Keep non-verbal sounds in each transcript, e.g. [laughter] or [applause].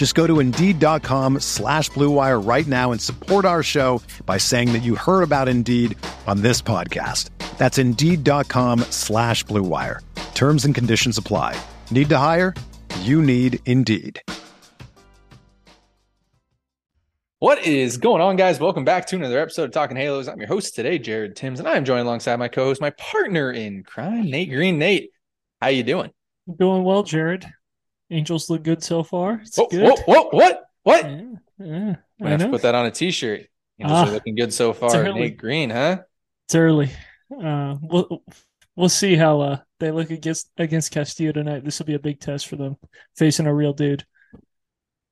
Just go to Indeed.com slash BlueWire right now and support our show by saying that you heard about Indeed on this podcast. That's Indeed.com slash BlueWire. Terms and conditions apply. Need to hire? You need Indeed. What is going on, guys? Welcome back to another episode of Talking Halos. I'm your host today, Jared Tims, and I am joined alongside my co-host, my partner in crime, Nate Green. Nate, how you doing? Doing well, Jared. Angels look good so far. It's whoa, good. Whoa, whoa, what? What? Yeah, yeah, I have to put that on a t-shirt. Angels Ah, are looking good so far. Nate Green, huh? It's early. Uh, we'll we'll see how uh they look against against Castillo tonight. This will be a big test for them facing a real dude.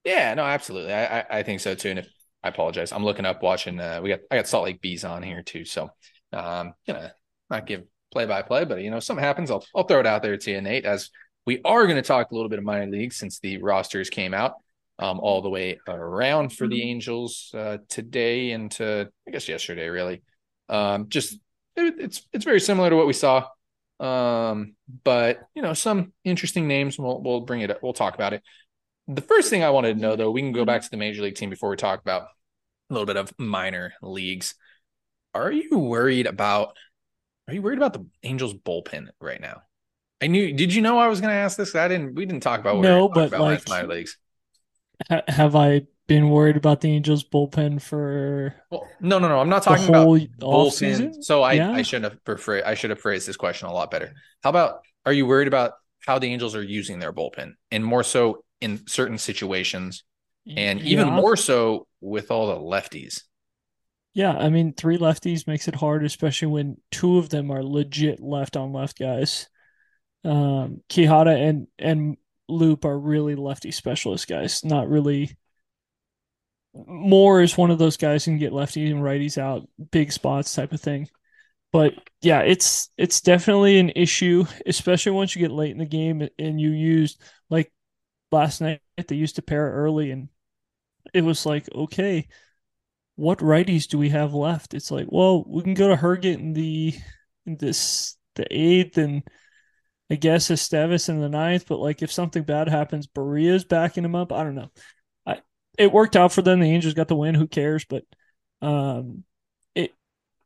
Yeah, no, absolutely. I, I, I think so too. And if I apologize, I'm looking up watching. Uh, we got I got Salt Lake Bees on here too, so um, gonna not give play by play, but you know, something happens, I'll I'll throw it out there to you, Nate. As we are going to talk a little bit of minor leagues since the rosters came out um, all the way around for the Angels uh, today and to I guess yesterday, really. Um, just it, it's it's very similar to what we saw, um, but you know, some interesting names. We'll we'll bring it up. We'll talk about it. The first thing I wanted to know, though, we can go back to the major league team before we talk about a little bit of minor leagues. Are you worried about? Are you worried about the Angels bullpen right now? I knew. Did you know I was going to ask this? I didn't. We didn't talk about. What we No, were but, about last like- leagues. Ha- have I been worried about the Angels bullpen for Well, no, no, no. I'm not talking about bullpen. season? So I, Yeah. I shouldn't have I should have phrased this question a lot better. How about? Are you worried about how the Angels are using their bullpen, and more so in certain situations, and even more so with all the lefties? Yeah, I mean, three lefties makes it hard, especially when two of them are legit left on left guys. Um, Quijada and and Loup are really lefty specialist guys, not really. Moore is one of those guys who can get lefties and righties out, big spots type of thing. But yeah, it's it's definitely an issue, especially once you get late in the game and you used like last night they used to pair early and it was like, okay, what righties do we have left? It's like, well, we can go to Herget in the in this the eighth and I guess Estevez in the ninth, but like if something bad happens, Barria's backing him up. I don't know. I it worked out for them. The Angels got the win. Who cares? But um, it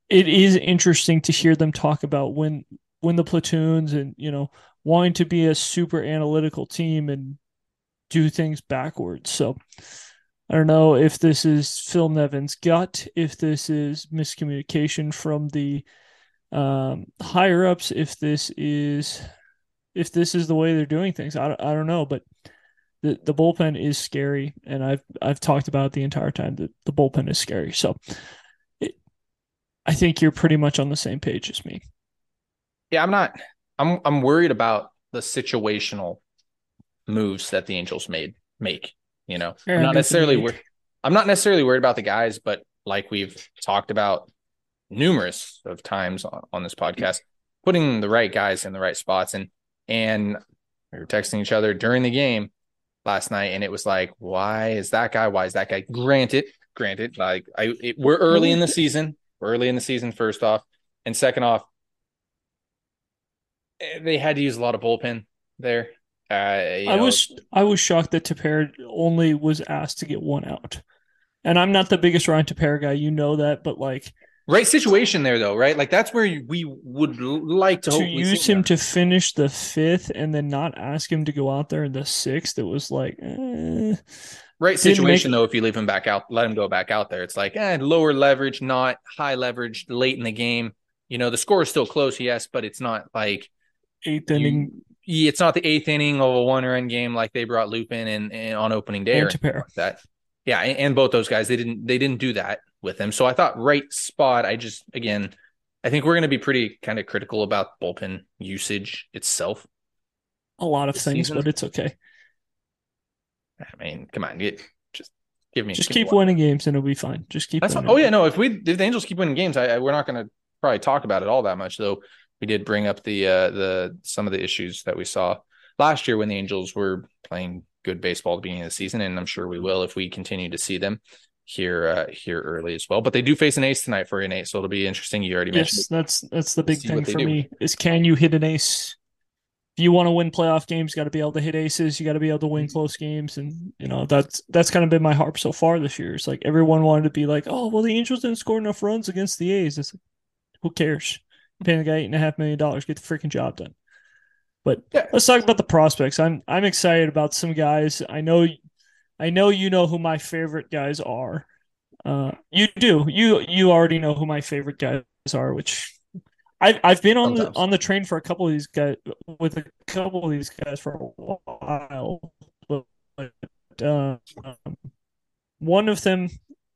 it is interesting to hear them talk about when when the platoons and you know wanting to be a super analytical team and do things backwards. So I don't know if this is Phil Nevin's gut, if this is miscommunication from the um, higher ups, if this is if this is the way they're doing things. I, I don't know, but the, the bullpen is scary, and I've I've talked about it the entire time that the bullpen is scary. So it, I think you're pretty much on the same page as me. Yeah, I'm not. I'm I'm worried about the situational moves that the Angels made make. You know, I'm not necessarily wor- I'm not necessarily worried about the guys, but like we've talked about numerous of times on, on this podcast, putting the right guys in the right spots and and we were texting each other during the game last night, and it was like, why is that guy? Why is that guy? Granted, granted, like I it, we're early in the season. We're early in the season, first off, and second off, eh, they had to use a lot of bullpen there. Uh, I know. was I was shocked that Tepera only was asked to get one out, and I'm not the biggest Ryan Tepera guy, you know that, but like right situation there though, right? Like that's where we would like to, to use him to finish the fifth and then not ask him to go out there in the sixth. It was like eh. right situation make... though. If you leave him back out, let him go back out there. It's like eh, lower leverage, not high leverage late in the game. You know the score is still close, yes, but it's not like eighth inning it's not the eighth inning of a one run game like they brought Lupin in, in on opening day and or like that. Yeah, and, and, both those guys they didn't they didn't do that with him. So I thought right spot. I just again, I think we're going to be pretty kind of critical about bullpen usage itself. A lot of things, season. but it's okay. I mean, come on, get just give me just keep winning games and it'll be fine. Just keep. That's oh yeah, no. If we if the Angels keep winning games, I, I we're not going to probably talk about it all that much though we did bring up the uh, the some of the issues that we saw last year when the Angels were playing good baseball at the beginning of the season, and I'm sure we will if we continue to see them here uh, here early as well. But they do face an ace tonight for an ace, so it'll be interesting. You already mentioned. Yes, that's that's the big thing for do. me is can you hit an ace? If you want to win playoff games, you got to be able to hit aces. You got to be able to win mm-hmm. close games, and you know that's that's kind of been my harp so far this year. It's like everyone wanted to be like, oh well, the Angels didn't score enough runs against the A's. It's like, who cares? paying the guy eight and a half million dollars, get the freaking job done. But yeah. let's talk about the prospects. I'm I'm excited about some guys. I know I know you know who my favorite guys are. Uh, you do. You you already know who my favorite guys are, which I've I've been on Sometimes. the on the train for a couple of these guys with a couple of these guys for a while. But uh, um, one of them,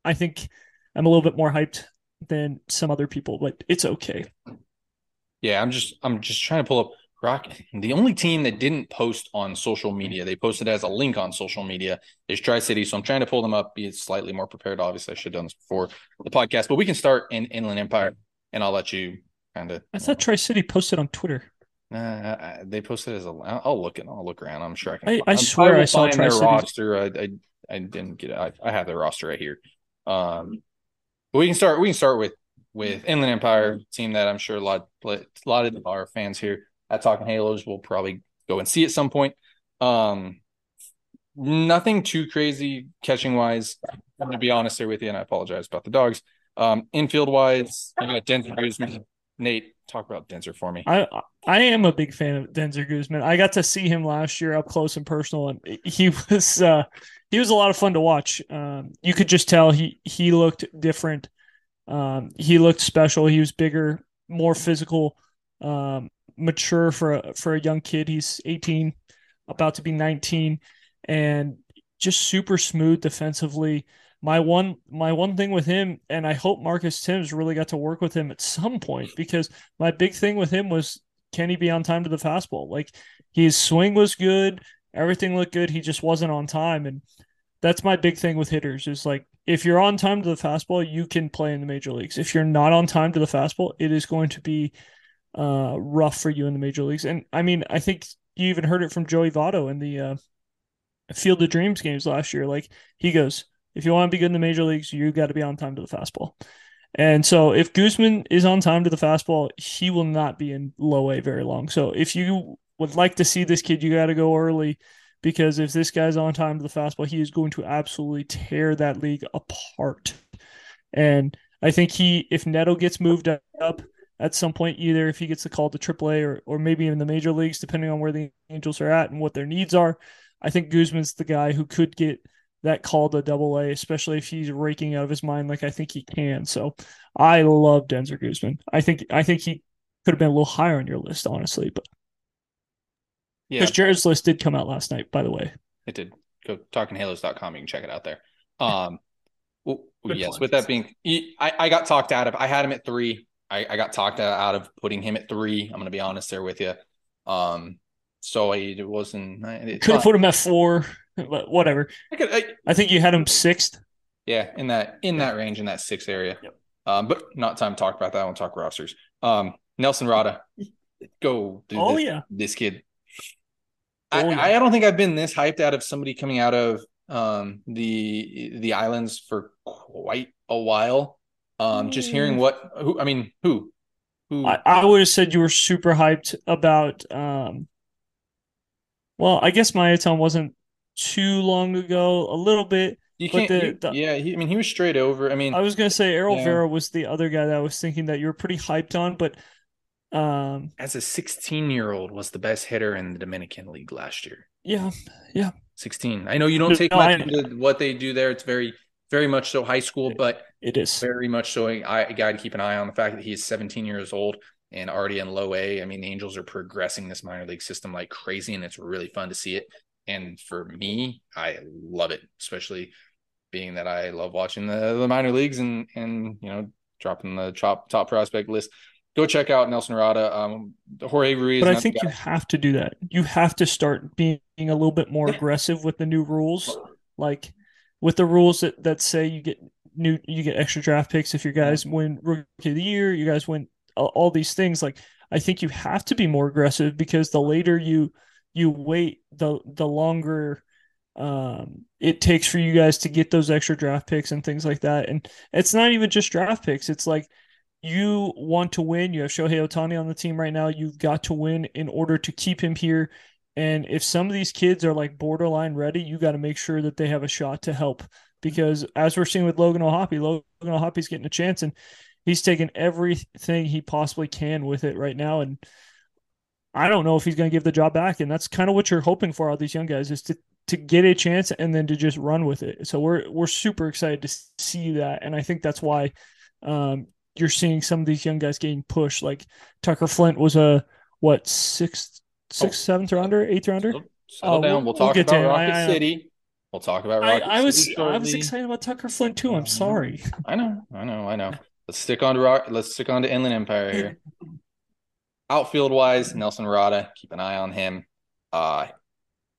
I think, I'm a little bit more hyped than some other people, but it's okay. Yeah, I'm just I'm just trying to pull up Rock. The only team that didn't post on social media, they posted as a link on social media, is Tri City. So I'm trying to pull them up, be slightly more prepared. Obviously, I should have done this before the podcast, but we can start in Inland Empire, and I'll let you kind of. I thought Tri City posted on Twitter. Uh, they posted as a. I'll look it. I'll look around. I'm sure I can. I, I swear I saw their roster. I, I, I didn't get it. I, I have their roster right here. Um, but we can start. We can start with with Inland Empire team that I'm sure a lot a lot of our fans here at Talking Halos We'll probably go and see at some point. Um, nothing too crazy catching wise. I'm gonna be honest here with you, and I apologize about the dogs. Um, infield wise, I got Denzer Guzman. Nate, talk about Denzer for me. I I am a big fan of Denzer Guzman. I got to see him last year up close and personal, and he was uh, he was a lot of fun to watch. Um, you could just tell he he looked different um, he looked special. He was bigger, more physical, um, mature for a, for a young kid. He's 18, about to be 19, and just super smooth defensively. My one my one thing with him, and I hope Marcus Thames really got to work with him at some point because my big thing with him was can he be on time to the fastball? Like his swing was good, everything looked good. He just wasn't on time, and that's my big thing with hitters is like if you're on time to the fastball, you can play in the major leagues. If you're not on time to the fastball, it is going to be uh, rough for you in the major leagues. And I mean, I think you even heard it from Joey Votto in the uh, Field of Dreams games last year. Like he goes, if you want to be good in the major leagues, you got to be on time to the fastball. And so if Guzman is on time to the fastball, he will not be in low A very long. So if you would like to see this kid, you got to go early because if this guy's on time to the fastball, he is going to absolutely tear that league apart. And I think he, if Neto gets moved up, at some point, either if he gets the call to AAA or or maybe in the major leagues, depending on where the Angels are at and what their needs are. I think Guzman's the guy who could get that call to double A, especially if he's raking out of his mind like I think he can. So I love Denzer Guzman. I think I think he could have been a little higher on your list, honestly. But Yeah, because Jared's list did come out last night, by the way. it did. Go talkinghalos.com. You can check it out there. Um, well, yes. With that being, I, I got talked out of. I had him at three. I, I got talked out of putting him at three. I'm going to be honest there with you. Um, so I, it wasn't. It's Could have put him at four, but whatever. I could, I, I think you had him sixth. yeah, in that in that range, in that sixth area. Yep. Um, but not time to talk about that. I want to talk rosters. Um, Nelson Rada, go. Dude, Oh this, yeah. this kid. Oh, I, yeah. I don't think I've been this hyped out of somebody coming out of um the the islands for quite a while. Um, just hearing Mm. what who I mean who who I, I would have said you were super hyped about um well, I guess Maitan wasn't too long ago, a little bit. you but can't the- he- the- yeah he, I mean he was straight over. I mean I was gonna say Arol Yeah. Vera was the other guy that I was thinking that you were pretty hyped on, but um as a 16 year old was the best hitter in the Dominican League last year. yeah, yeah, 16. I know you don't No, take I- into what they do there. It's very very much so high school, but it is. very much so I, a guy to keep an eye on the fact that he is 17 years old and already in low A. I mean, the Angels are progressing this minor league system like crazy, and it's really fun to see it. And for me, I love it, especially being that I love watching the, the minor leagues and and you know dropping the top top prospect list. Go check out Nelson Rada, um, Jorge Ruiz. But I think you have to do that. You have to start being a little bit more Yeah. aggressive with the new rules. Like with the rules that, that say you get new you get extra draft picks if your guys win rookie of the year, you guys win all, all these things. Like I think you have to be more aggressive because the later you you wait, the the longer um it takes for you guys to get those extra draft picks and things like that. And it's not even just draft picks. It's like you want to win. You have Shohei Ohtani on the team right now. You've got to win in order to keep him here. And if some of these kids are like borderline ready, you got to make sure that they have a shot to help. Because as we're seeing with Logan O'Hoppe, Logan O'Hoppe's getting a chance and he's taking everything he possibly can with it right now. And I don't know if he's going to give the job back. And that's kind of what you're hoping for all these young guys is to to get a chance and then to just run with it. So we're we're super excited to see that. And I think that's why um, you're seeing some of these young guys getting pushed. Like Tucker Flint was a what sixth, sixth, seventh rounder, eighth rounder. Settle Oh, down. we'll- We'll, we'll talk about him. Rocket I- I- City. We'll talk about I, Rocket I was City I was excited about Tucker Flint too. I'm sorry. I know, I know, I know. Let's stick on to Rock. Let's stick on to Inland Empire here. [laughs] Outfield wise, Nelson Rada, keep an eye on him. Uh,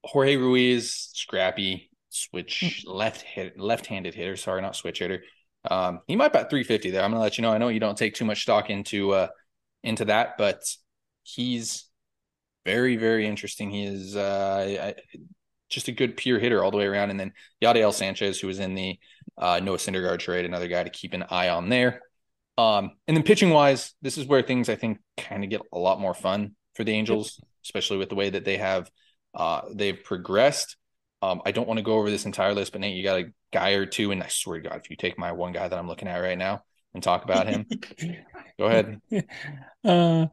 Jorge Ruiz, scrappy, switch left hit, left-handed hitter. Sorry, not switch hitter. Um, he might bat 350 there. I'm gonna let you know. I know you don't take too much stock into uh into that, but he's very, very interesting. He is uh just a good pure hitter all the way around. And then Yadiel Sanchez, who was in the uh, Noah Syndergaard trade, another guy to keep an eye on there. Um, and then pitching wise, this is where things I think kind of get a lot more fun for the Angels, especially with the way that they have uh, they've progressed. Um, I don't want to go over this entire list, but Nate, you got a guy or two, and I swear to God, if you take my one guy that I'm looking at right now and talk about him, [laughs] go ahead. [laughs] Uh,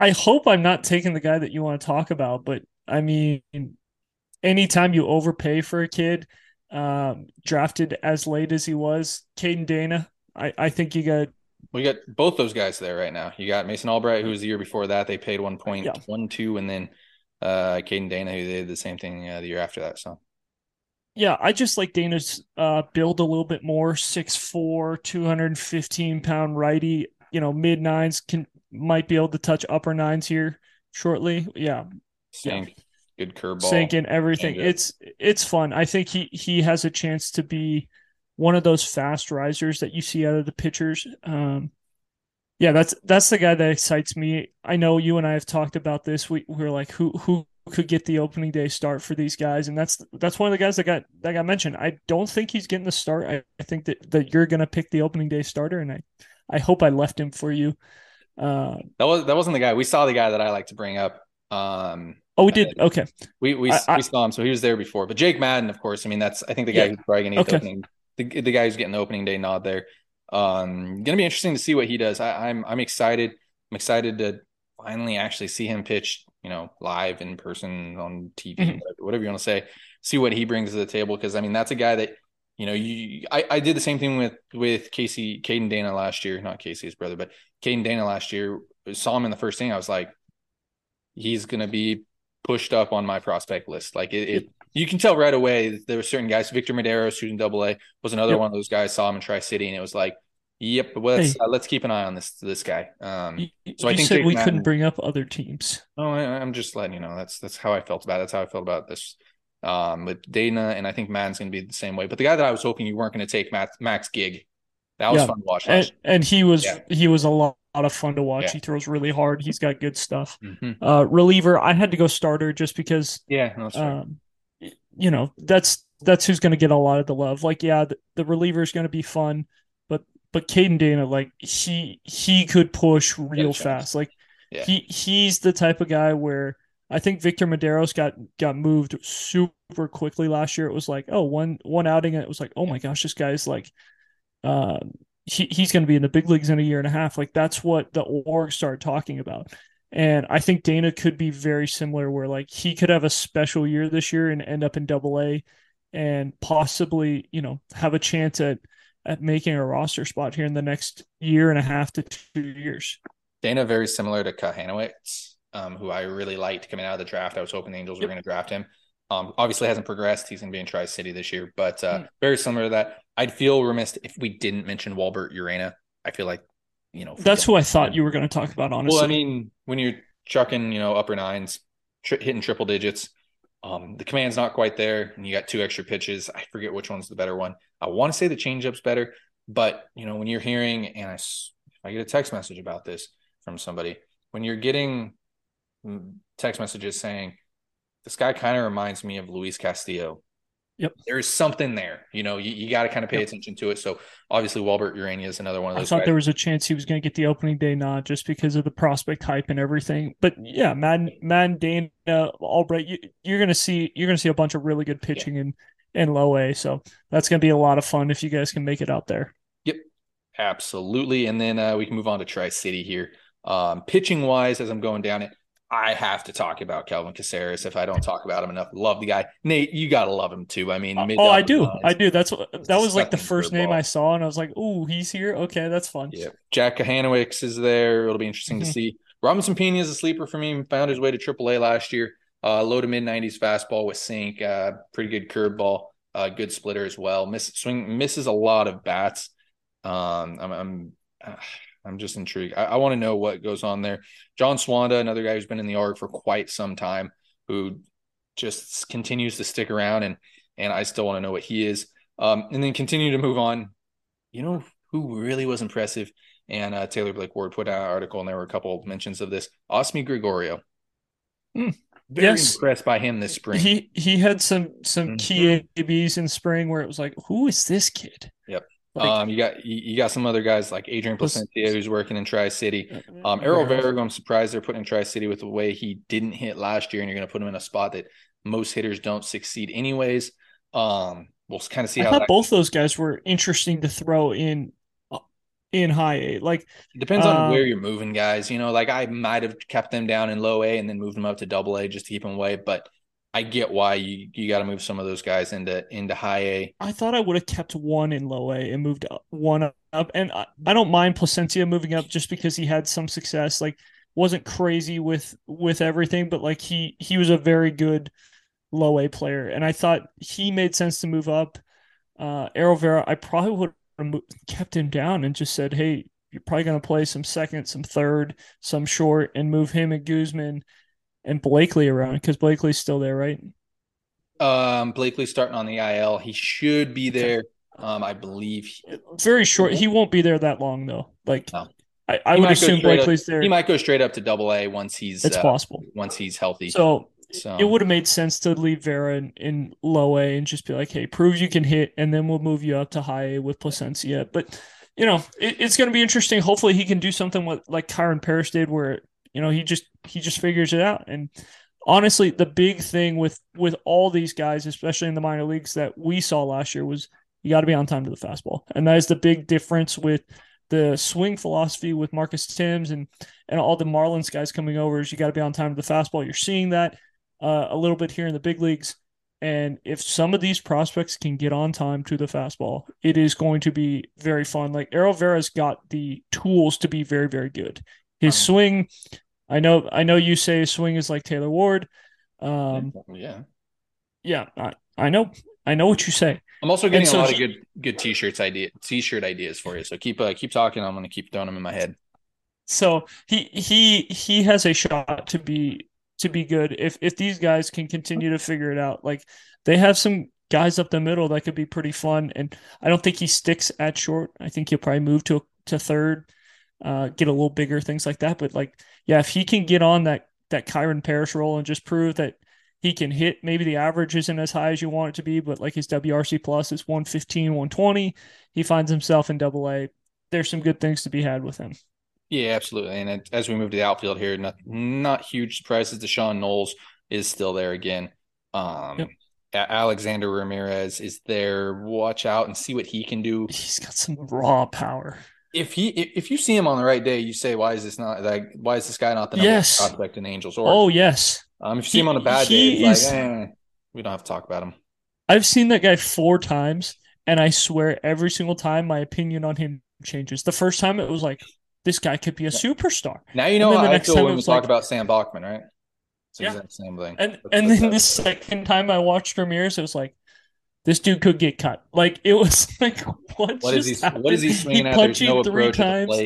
I hope I'm not taking the guy that you want to talk about, but I mean, anytime you overpay for a kid, um, drafted as late as he was, Caden Dana, I I think you got We got both those guys there right now. You got Mason Albright, who was the year before that. They paid one point Yeah. one two, and then uh Caden Dana, who they did the same thing uh, the year after that. So yeah, I just like Dana's uh build a little bit more, 6'4", 215 pound righty, you know, mid nines can might be able to touch upper nines here shortly. Yeah, sink, good curveball. sink in everything. Changeup. It's it's fun. I think he he has a chance to be one of those fast risers that you see out of the pitchers. Um, yeah, that's that's the guy that excites me. I know you and I have talked about this. We we're like who who could get the opening day start for these guys, and that's that's one of the guys that got that got mentioned. I don't think he's getting the start. I, I think that that you're gonna pick the opening day starter, and I I hope I left him for you. Uh, That was that wasn't the guy. We saw the guy that I like to bring up. Um, oh, we did. Okay, we we I- we saw him, so he was there before. But Jake Madden, of course. I mean, that's I think the guy Yeah. who's probably going to get Okay. the opening. The, the guy who's getting the opening day nod there. Um, gonna be interesting to see what he does. I, I'm I'm excited. I'm excited to finally actually see him pitch. You know, live in person on TV, Mhm. whatever you want to say. See what he brings to the table because I mean that's a guy that you know you I, I did the same thing with with Casey Caden Dana last year, not Casey's brother, but Caden Dana last year. Saw him in the first inning. I was like, he's gonna be pushed up on my prospect list. Like it, it you can tell right away that there were certain guys. Victor Mederos who's in Double A, was another Yep. one of those guys. Saw him in Tri City, and it was like, yep. Well, let's Hey. uh, let's keep an eye on this this guy. Um, You, So I think said we Madden- couldn't bring up other teams. Oh, I, I'm just letting you know. That's that's how I felt about it. That's how I felt about this. Um, with Dana, and I think Madden's going to be the same way. But the guy that I was hoping you weren't going to take, Matt, Max Gieg, that was Yeah. fun to watch. And, and he was Yeah. he was a lot, of fun to watch. Yeah. He throws really hard. He's got good stuff. Mhm. Uh, reliever, I had to go starter just because Yeah, no, um, you know that's that's who's going to get a lot of the love. Like, yeah, the, the reliever is going to be fun, but but Caden Dana, like he he could push real fast. Like he he's the type of guy where I think Victor Mederos got got moved super quickly last year. It was like, oh, one one outing, and it was like, oh my gosh, this guy's like, um, he he's going to be in the big leagues in a year and a half. Like that's what the org started talking about. And I think Dana could be very similar, where like he could have a special year this year and end up in Double A, and possibly you know have a chance at at making a roster spot here in the next year and a half to two years. Dana very similar to Kahanowitz, um, who I really liked coming out of the draft. I was hoping the Angels were going to draft him. Um, obviously hasn't progressed. He's going to be in Tri City this year, but uh, Mm. very similar to that. I'd feel remiss if we didn't mention Walbert Urena. I feel like you know That's who I thought you were going to talk about. Honestly, Well, I mean, when you're chucking, you know, upper nines, tri- hitting triple digits, um, the command's not quite there, and you got two extra pitches. I forget which one's the better one. I want to say the changeup's better, but you know, when you're hearing, and I get a text message about this from somebody, when you're getting text messages saying this guy kind of reminds me of Luis Castillo. Yep. There's something there, you know. You, you got to kind of pay Yep. attention to it. So obviously, Walbert Urena is another one of those. I thought guys. there was a chance he was going to get the opening day nod just because of the prospect hype and everything. But yeah, Madden, Madden, Dana, Albright, you, you're going to see you're going to see a bunch of really good pitching in in low A. So that's going to be a lot of fun if you guys can make it out there. Yep, absolutely. And then uh, we can move on to Tri City here. Um, pitching wise, as I'm going down it, I have to talk about Calvin Caceres if I don't talk about him enough. Love the guy. Nate, you got to love him too. I mean, mid- oh, I do, lines. I do. That's what that was like the first name curveball. I saw, and I was like, "Ooh, he's here. Okay, that's fun." Yeah. Jack Kochanowicz is there. It'll be interesting to [laughs] see. Robinson Pena is a sleeper for me. Found his way to AAA last year. Uh, low to mid 90s fastball with sink. Uh, pretty good curveball. Uh, good splitter as well. Miss swing misses a lot of bats. Um, I'm I'm uh, I'm just intrigued. I, I want to know what goes on there. John Swanda, another guy who's been in the ARG for quite some time, who just continues to stick around, and and I still want to know what he is. Um, and then continue to move on. You know who really was impressive? And uh, Taylor Blake Ward put out an article, and there were a couple of mentions of this. Osmi Gregorio. Mm. Very Yes. impressed by him this spring. He he had some some Mhm. key ABs in spring where it was like, "Who is this kid?" Um, you got you, got some other guys like Adrian Placencia who's working in Tri City. Um, Errol Verrigo, I'm surprised they're putting in Tri City with the way he didn't hit last year, and you're going to put him in a spot that most hitters don't succeed anyways. Um, we'll kind of see I how thought that both those guys were interesting to throw in uh, in high A. Like it depends on um, where you're moving guys. You know, like I might have kept them down in low A and then moved them up to double A just to keep them away, but I get why you you got to move some of those guys into into high A. I thought I would have kept one in low A and moved one up. And I, I don't mind Placencia moving up just because he had some success. Like wasn't crazy with with everything, but like he he was a very good low A player, and I thought he made sense to move up. Uh, Arol Vera, I probably would have kept him down and just said, "Hey, you're probably going to play some second, some third, some short, and move him and Guzman and Blakely around because Blakely's still there, right?" Um, Blakely's starting on the IL. He should be there. Um, I believe he, Very short. He won't be there that long though. Like No. I, I would assume straight up- Blakely's there. he might go straight up to double A once he's it's uh, possible. once he's healthy. So So it would have made sense to leave Vera in, in low A and just be like, hey, prove you can hit, and then we'll move you up to high A with Placencia. But you know, it, it's going to be interesting. Hopefully, he can do something what like Kyren Paris did, where you know he just he just figures it out. And honestly, the big thing with with all these guys, especially in the minor leagues that we saw last year, was You got to be on time to the fastball, and that is the big difference with the swing philosophy with Marcus Thames and and all the Marlins guys coming over. Is you got to be on time to the fastball. You're seeing that uh, a little bit here in the big leagues. And if some of these prospects can get on time to the fastball, it is going to be very fun. Like Arol Vera's got the tools to be very, very good. His um, swing, I know, I know you say his swing is like Taylor Ward. Um, yeah, yeah, I, I know, I know what you say. I'm also getting a lot he, of good, good t-shirts idea, t-shirt ideas for you. So keep, uh, keep talking. I'm going to keep throwing them in my head. So he, he, he has a shot to be to be good if if these guys can continue to figure it out. Like they have some guys up the middle that could be pretty fun, and I don't think he sticks at short. I think he'll probably move to to third, uh, get a little bigger, things like that. But like, yeah, if he can get on that that Kyren Paris role and just prove that he can hit maybe the average isn't as high as you want it to be, but like his WRC plus is 115, 120. He finds himself in double A. There's some good things to be had with him. Yeah, absolutely. And as we move to the outfield here, not not huge surprises. D'Shawn Knowles is still there again. Um, yep. Alexander Ramirez is there. Watch out and see what he can do. He's got some raw power. If he if you see him on the right day, you say, "Why is this not like? Why is this guy not the yes. prospect in Angels?" Or oh yes. Um, if you see he, him on a bad day, it's is, like, eh, we don't have to talk about him. I've seen that guy four times, and I swear every single time my opinion on him changes. The first time it was like, this guy could be a superstar. Now you know how I feel when we talk like, about Sam Bachman, right? It's yeah. same thing. And and then the second time I watched Ramirez, it was like this dude could get cut. Like it was [laughs] like what? What is he? Happened? What is he swinging he at? There's no three times.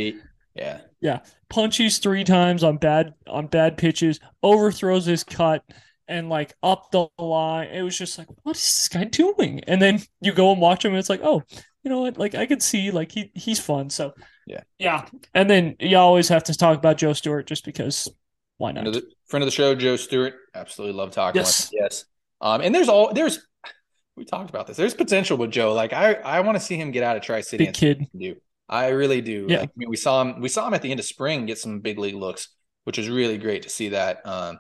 Yeah, yeah. Punches three times on bad on bad pitches. Overthrows his cut and like up the line. It was just like, what is this guy doing? And then you go and watch him, and it's like, oh, you know what? Like I could see like he he's fun. So yeah, yeah. And then you always have to talk about Joe Stewart just because why not? Friend of the, friend of the show, Joe Stewart. Absolutely love talking. Yes, yes. Um, and there's all there's we talked about this. There's potential with Joe. Like I I want to see him get out of Tri City. Big kid. Do I really do? Yeah. Like, I mean, we saw him. We saw him at the end of spring get some big league looks, which is really great to see that um,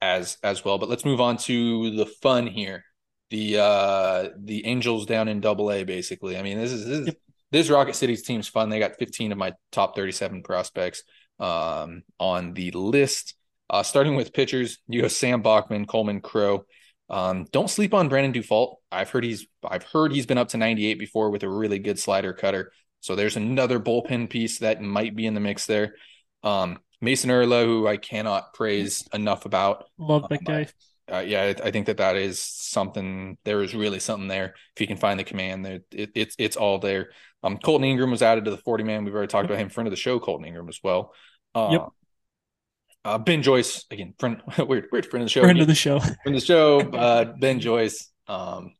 as as well. But let's move on to the fun here the uh the Angels down in Double A. Basically, I mean this is this, is, yep. this Rocket City's team's fun. They got 15 of my top 37 prospects um on the list. Uh, starting with pitchers, you have Sam Bachman, Coleman Crow. Um, don't sleep on Brandon Dufault. I've heard he's I've heard he's been up to 98 before with a really good slider cutter. So there's another bullpen piece that might be in the mix there. Um, Mason Erla, who I cannot praise enough about. Love that um, guy uh, yeah, I, think that that is something. There is really something there. If you can find the command, there, it, it's it's all there. Um, Colton Ingram was added to the forty man. We've already talked about him. Friend of the show, Colton Ingram as well. Uh, yep. Uh, ben Joyce again, friend, [laughs] weird, weird friend of the show. Friend again. of the show. Friend of the show. Uh, ben Joyce. Um,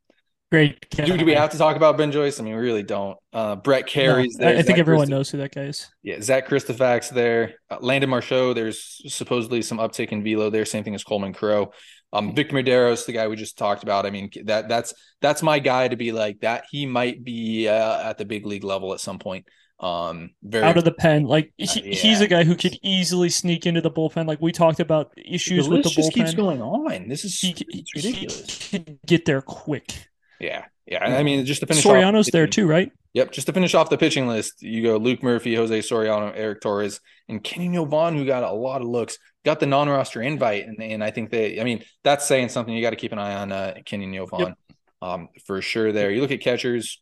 Great. Do, do, we have to talk about Ben Joyce? I mean, we really don't. Uh, Brett Kerry's no, there. I, think Zach everyone knows who that guy is. Yeah, Zach Kristofax there. Uh, Landon Marceaux. There's supposedly some uptick in velo there. Same thing as Coleman Crow. Um, Victor Mederos, the guy we just talked about. I mean, that that's that's my guy to be like that. He might be uh, at the big league level at some point. Um, very out of the pen, like he, uh, yeah. he's a guy who could easily sneak into the bullpen. Like we talked about issues the with the bullpen. keeps going on. This is he, ridiculous. He could get there quick. Yeah, yeah. I mean, just to finish, Soriano's off, there too, right? Yep. Just to finish off the pitching list, you go Luke Murphy, Jose Soriano, Eric Torres, and Kenny Yovan, who got a lot of looks, got the non-roster invite, and, and I think they, I mean, that's saying something. You got to keep an eye on uh, Kenny Yovan, yep. um, for sure. There, you look at catchers,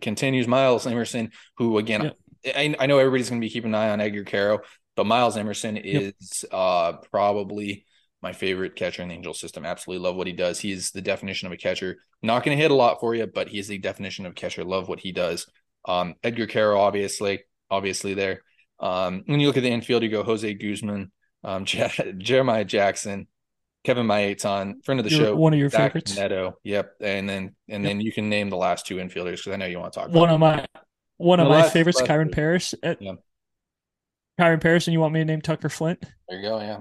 continues Myles Emmerson, who again. I, I, know everybody's going to be keeping an eye on Edgar Quero, but Myles Emmerson is yep. uh, probably my favorite catcher in the Angel system. Absolutely love what he does. He is the definition of a catcher. Not going to hit a lot for you, but he's the definition of catcher. Love what he does. Um, Edgar Quero, obviously, obviously there. Um, when you look at the infield, you go Jose Guzman, um, Je- [laughs] Jeremiah Jackson, Kevin Maitan, friend of the show, one of your Zach favorites. Neto, yep, and then and yep. then you can name the last two infielders because I know you want to talk. One of my one of my last, favorites, last Kyren Paris. At, eh, yeah. Kyren Paris, and you want me to name Tucker Flint? There you go. Yeah,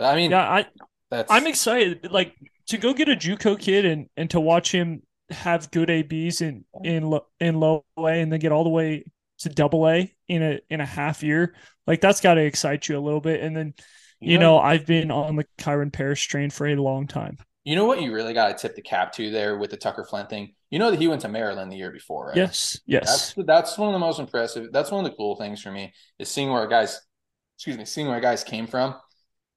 I mean, yeah, I that's... I'm excited. Like to go get a JUCO kid and and to watch him have good ABs in in in low A and then get all the way to double A in a in a half year. Like that's got to excite you a little bit. And then you know I've been on the Kyren Paris train for a long time. You know what you really got to tip the cap to there with the Tucker Flint thing? You know that he went to Maryland the year before, right? Yes, yes. That's that's one of the most impressive. That's one of the cool things for me is seeing where guys, excuse me, seeing where guys came from,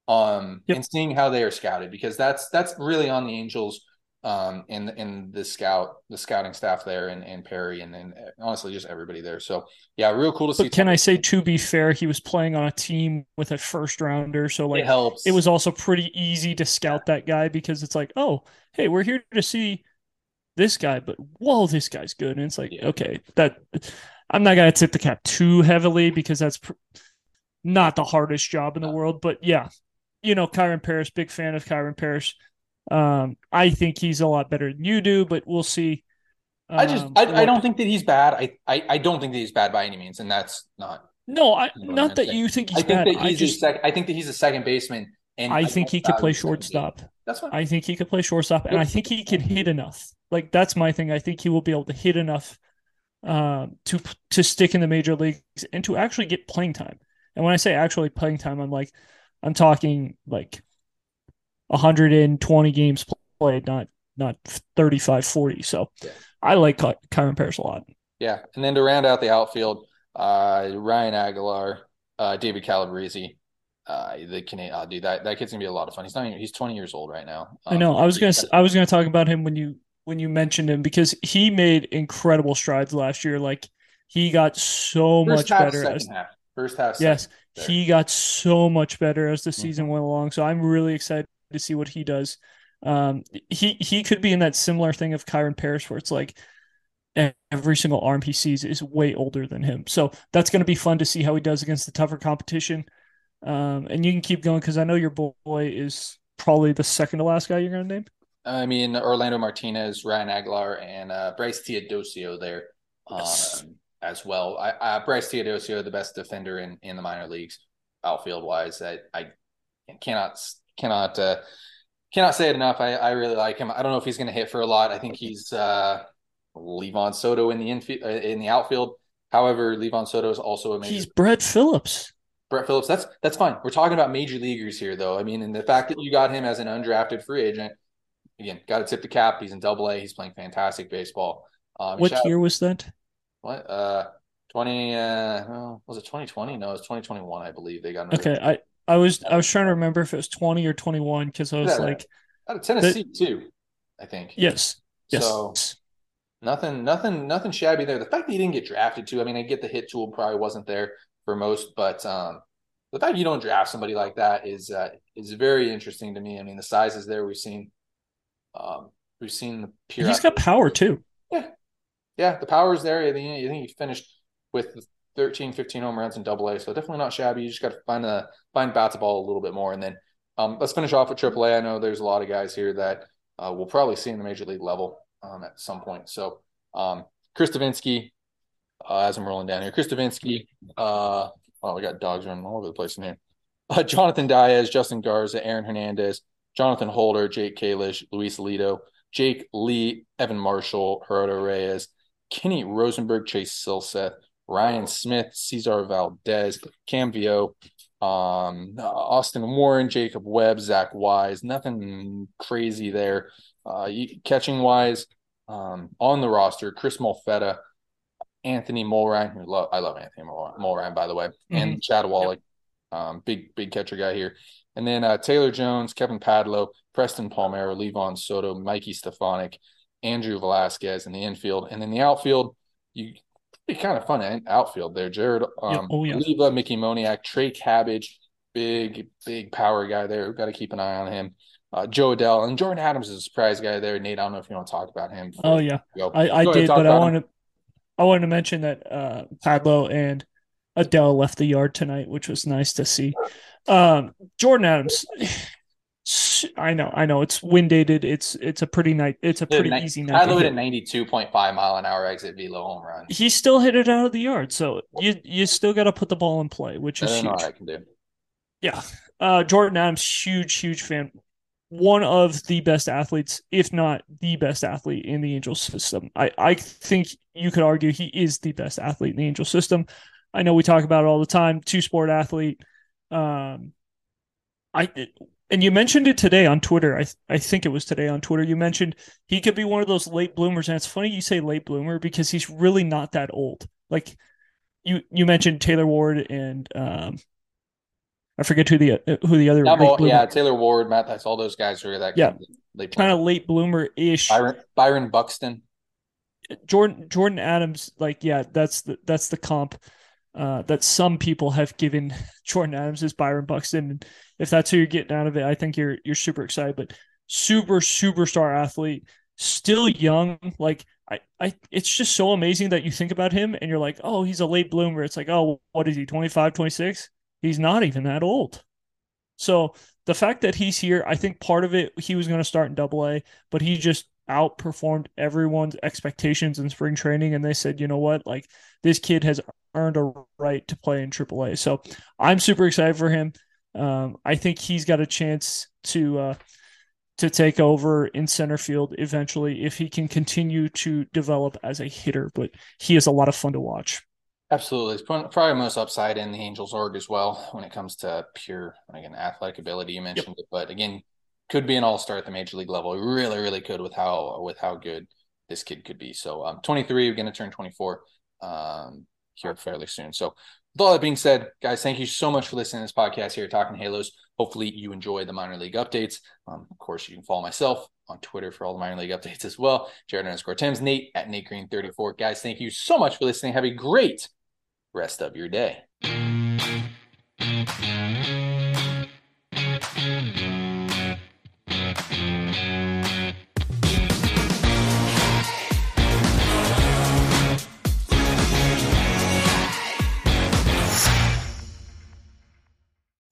um, yep. and seeing how they are scouted because that's that's really on the Angels um, and and the scout, the scouting staff there, and, and Perry, and then honestly just everybody there. So yeah, real cool to but see. Can I say, to be fair, he was playing on a team with a first rounder, so like it helps. It was also pretty easy to scout that guy because it's like, oh, hey, we're here to see this guy, but whoa, this guy's good, and it's like, yeah. okay, that I'm not gonna tip the cap too heavily because that's pr- not the hardest job in the world, but yeah, you know, Kyren Paris, big fan of Kyren Paris um, I think he's a lot better than you do, but we'll see. Um, I just I, I don't think that he's bad. I, I I don't think that he's bad by any means, and that's not. No, I not that you think he's I think bad. That he's I just sec- I think that he's a second baseman, and I, I think he could play shortstop. That's fine. I think he could play shortstop, and I think he can hit enough. Like that's my thing. I think he will be able to hit enough um, to to stick in the major leagues and to actually get playing time. And when I say actually playing time, I'm like I'm talking like 120 games played, not not 35, 40. So yeah. I like Ky- Kyren Paris a lot. Yeah. And then to round out the outfield, uh, Ryan Aguilar, uh, David Calabrese. Uh, the Canadian, uh, dude, that, that kid's gonna be a lot of fun. He's not even, he's 20 years old right now. Um, I know. I was gonna, I was gonna talk about him when you, when you mentioned him because he made incredible strides last year. Like he got so First much half, better. As, half. First half. Yes. He got so much better as the season mm-hmm. went along. So I'm really excited to see what he does. Um, he he could be in that similar thing of Kyren Paris, where it's like every single arm he sees is way older than him. So that's going to be fun to see how he does against the tougher competition. Um, and you can keep going because I know your boy is probably the second to last guy you're going to name. I mean, Orlando Martinez, Ryan Aguilar, and uh, Bryce Teodosio there yes. um, as well. I, uh, Bryce Teodosio, the best defender in, in the minor leagues, outfield wise. I, I cannot cannot uh, cannot say it enough. I, I really like him. I don't know if he's going to hit for a lot. I think he's uh, Livan Soto in the infield uh, in the outfield. However, Livan Soto is also amazing. He's Brett Phillips. Brett Phillips. That's that's fine. We're talking about major leaguers here, though. I mean, and the fact that you got him as an undrafted free agent, again, got to tip the cap. He's in Double A. He's playing fantastic baseball. Um, what year was that? What? Uh, twenty. Uh, oh, was it twenty twenty? No, it was twenty twenty one. I believe they got. Okay, I I was I was trying to remember if it was twenty or twenty one because I was yeah, like out of Tennessee the, too. I think yes, yes. So nothing, nothing, nothing shabby there. The fact that he didn't get drafted too. I mean, I get the hit tool probably wasn't there for most, but um, the fact you don't draft somebody like that is uh, is very interesting to me. I mean, the size is there. We've seen, um, we've seen the pure. He's got power too. Yeah, yeah, the power is there. I think, I think he finished with 13, 15 home runs in double A. So definitely not shabby. You just got to find a find bat to ball a little bit more. And then um, let's finish off with triple A. I know there's a lot of guys here that uh, we'll probably see in the major league level um, at some point. So um, Chris Devenski, uh, as I'm rolling down here, Chris Devenski, uh, oh, we got dogs running all over the place in here. Uh, Jonathan Diaz, Justin Garza, Aaron Hernandez, Jonathan Holder, Jake Kalish, Luis Alito, Jake Lee, Evan Marshall, Gerardo Reyes, Kenny Rosenberg, Chase Silseth, Ryan Smith, Cesar Valdez, Cam Vieaux, um, Austin Warren, Jacob Webb, Zach Weiss. Nothing crazy there. Uh, catching wise, um, on the roster, Chris Molfetta, Anthony Mulrine, who love, I love Anthony Mulrine, by the way, mm-hmm. and Chad Wallach, yep. um, big big catcher guy here. And then uh, Taylor Jones, Kevin Padlo, Preston Palmeiro, Livan Soto, Mikey Stefanic, Andrew Velazquez in the infield, and then the outfield. You be kind of fun outfield there. Jared um. Oh, yeah. Leva, Mickey Moniak, Trey Cabbage, big, big power guy there. We've got to keep an eye on him. Uh, Jo Adell and Jordan Adams is a surprise guy there. Nate, I don't know if you want to talk about him. Oh yeah, I, I did, but I want to I wanted to mention that uh, Padlo and Adell left the yard tonight, which was nice to see. Um, Jordan Adams, I know, I know. It's wind dated. It's it's a pretty night. It's a pretty easy night. I hit a ninety two point five mile an hour exit velo home run. He still hit it out of the yard, so you you still got to put the ball in play, which is huge. I can do. Yeah, uh, Jordan Adams, huge huge fan. One of the best athletes, if not the best athlete in the Angels system. I I think you could argue he is the best athlete in the Angels system. I know we talk about it all the time. Two sport athlete. Um, I And you mentioned it today on Twitter. I th- I think it was today on Twitter. You mentioned he could be one of those late bloomers, and it's funny you say late bloomer because he's really not that old. Like you you mentioned Taylor Ward and um, I forget who the uh, who the other yeah, yeah Taylor Ward, Matt. That's all those guys are that yeah kind of late bloomer ish. Byron, Byron Buxton, Jordan Jordan Adams. Like yeah, that's the that's the comp uh, that some people have given [laughs] Jordan Adams is Byron Buxton. If that's who you're getting out of it, I think you're you're super excited. But super superstar athlete, still young. Like I, I, it's just so amazing that you think about him and you're like, oh, he's a late bloomer. It's like, oh, what is he, 25, 26? He's not even that old. So the fact that he's here, I think part of it, he was going to start in double A, but he just outperformed everyone's expectations in spring training. And they said, you know what, like this kid has earned a right to play in triple A. So I'm super excited for him. Um, I think he's got a chance to, uh, to take over in center field eventually if he can continue to develop as a hitter. But he is a lot of fun to watch. Absolutely. It's probably most upside in the Angels org as well when it comes to pure, again, athletic ability. You mentioned yep. it, but again, could be an all star at the major league level. Really, really could with how with how good this kid could be. So um 23, we're gonna turn 24 um here fairly soon. So with all that being said, guys, thank you so much for listening to this podcast here, Talking Halos. Hopefully you enjoy the minor league updates. Um, of course, you can follow myself on Twitter for all the minor league updates as well. Jared underscore Tims, Nate at Nate Green 34. Guys, thank you so much for listening. Have a great rest of your day.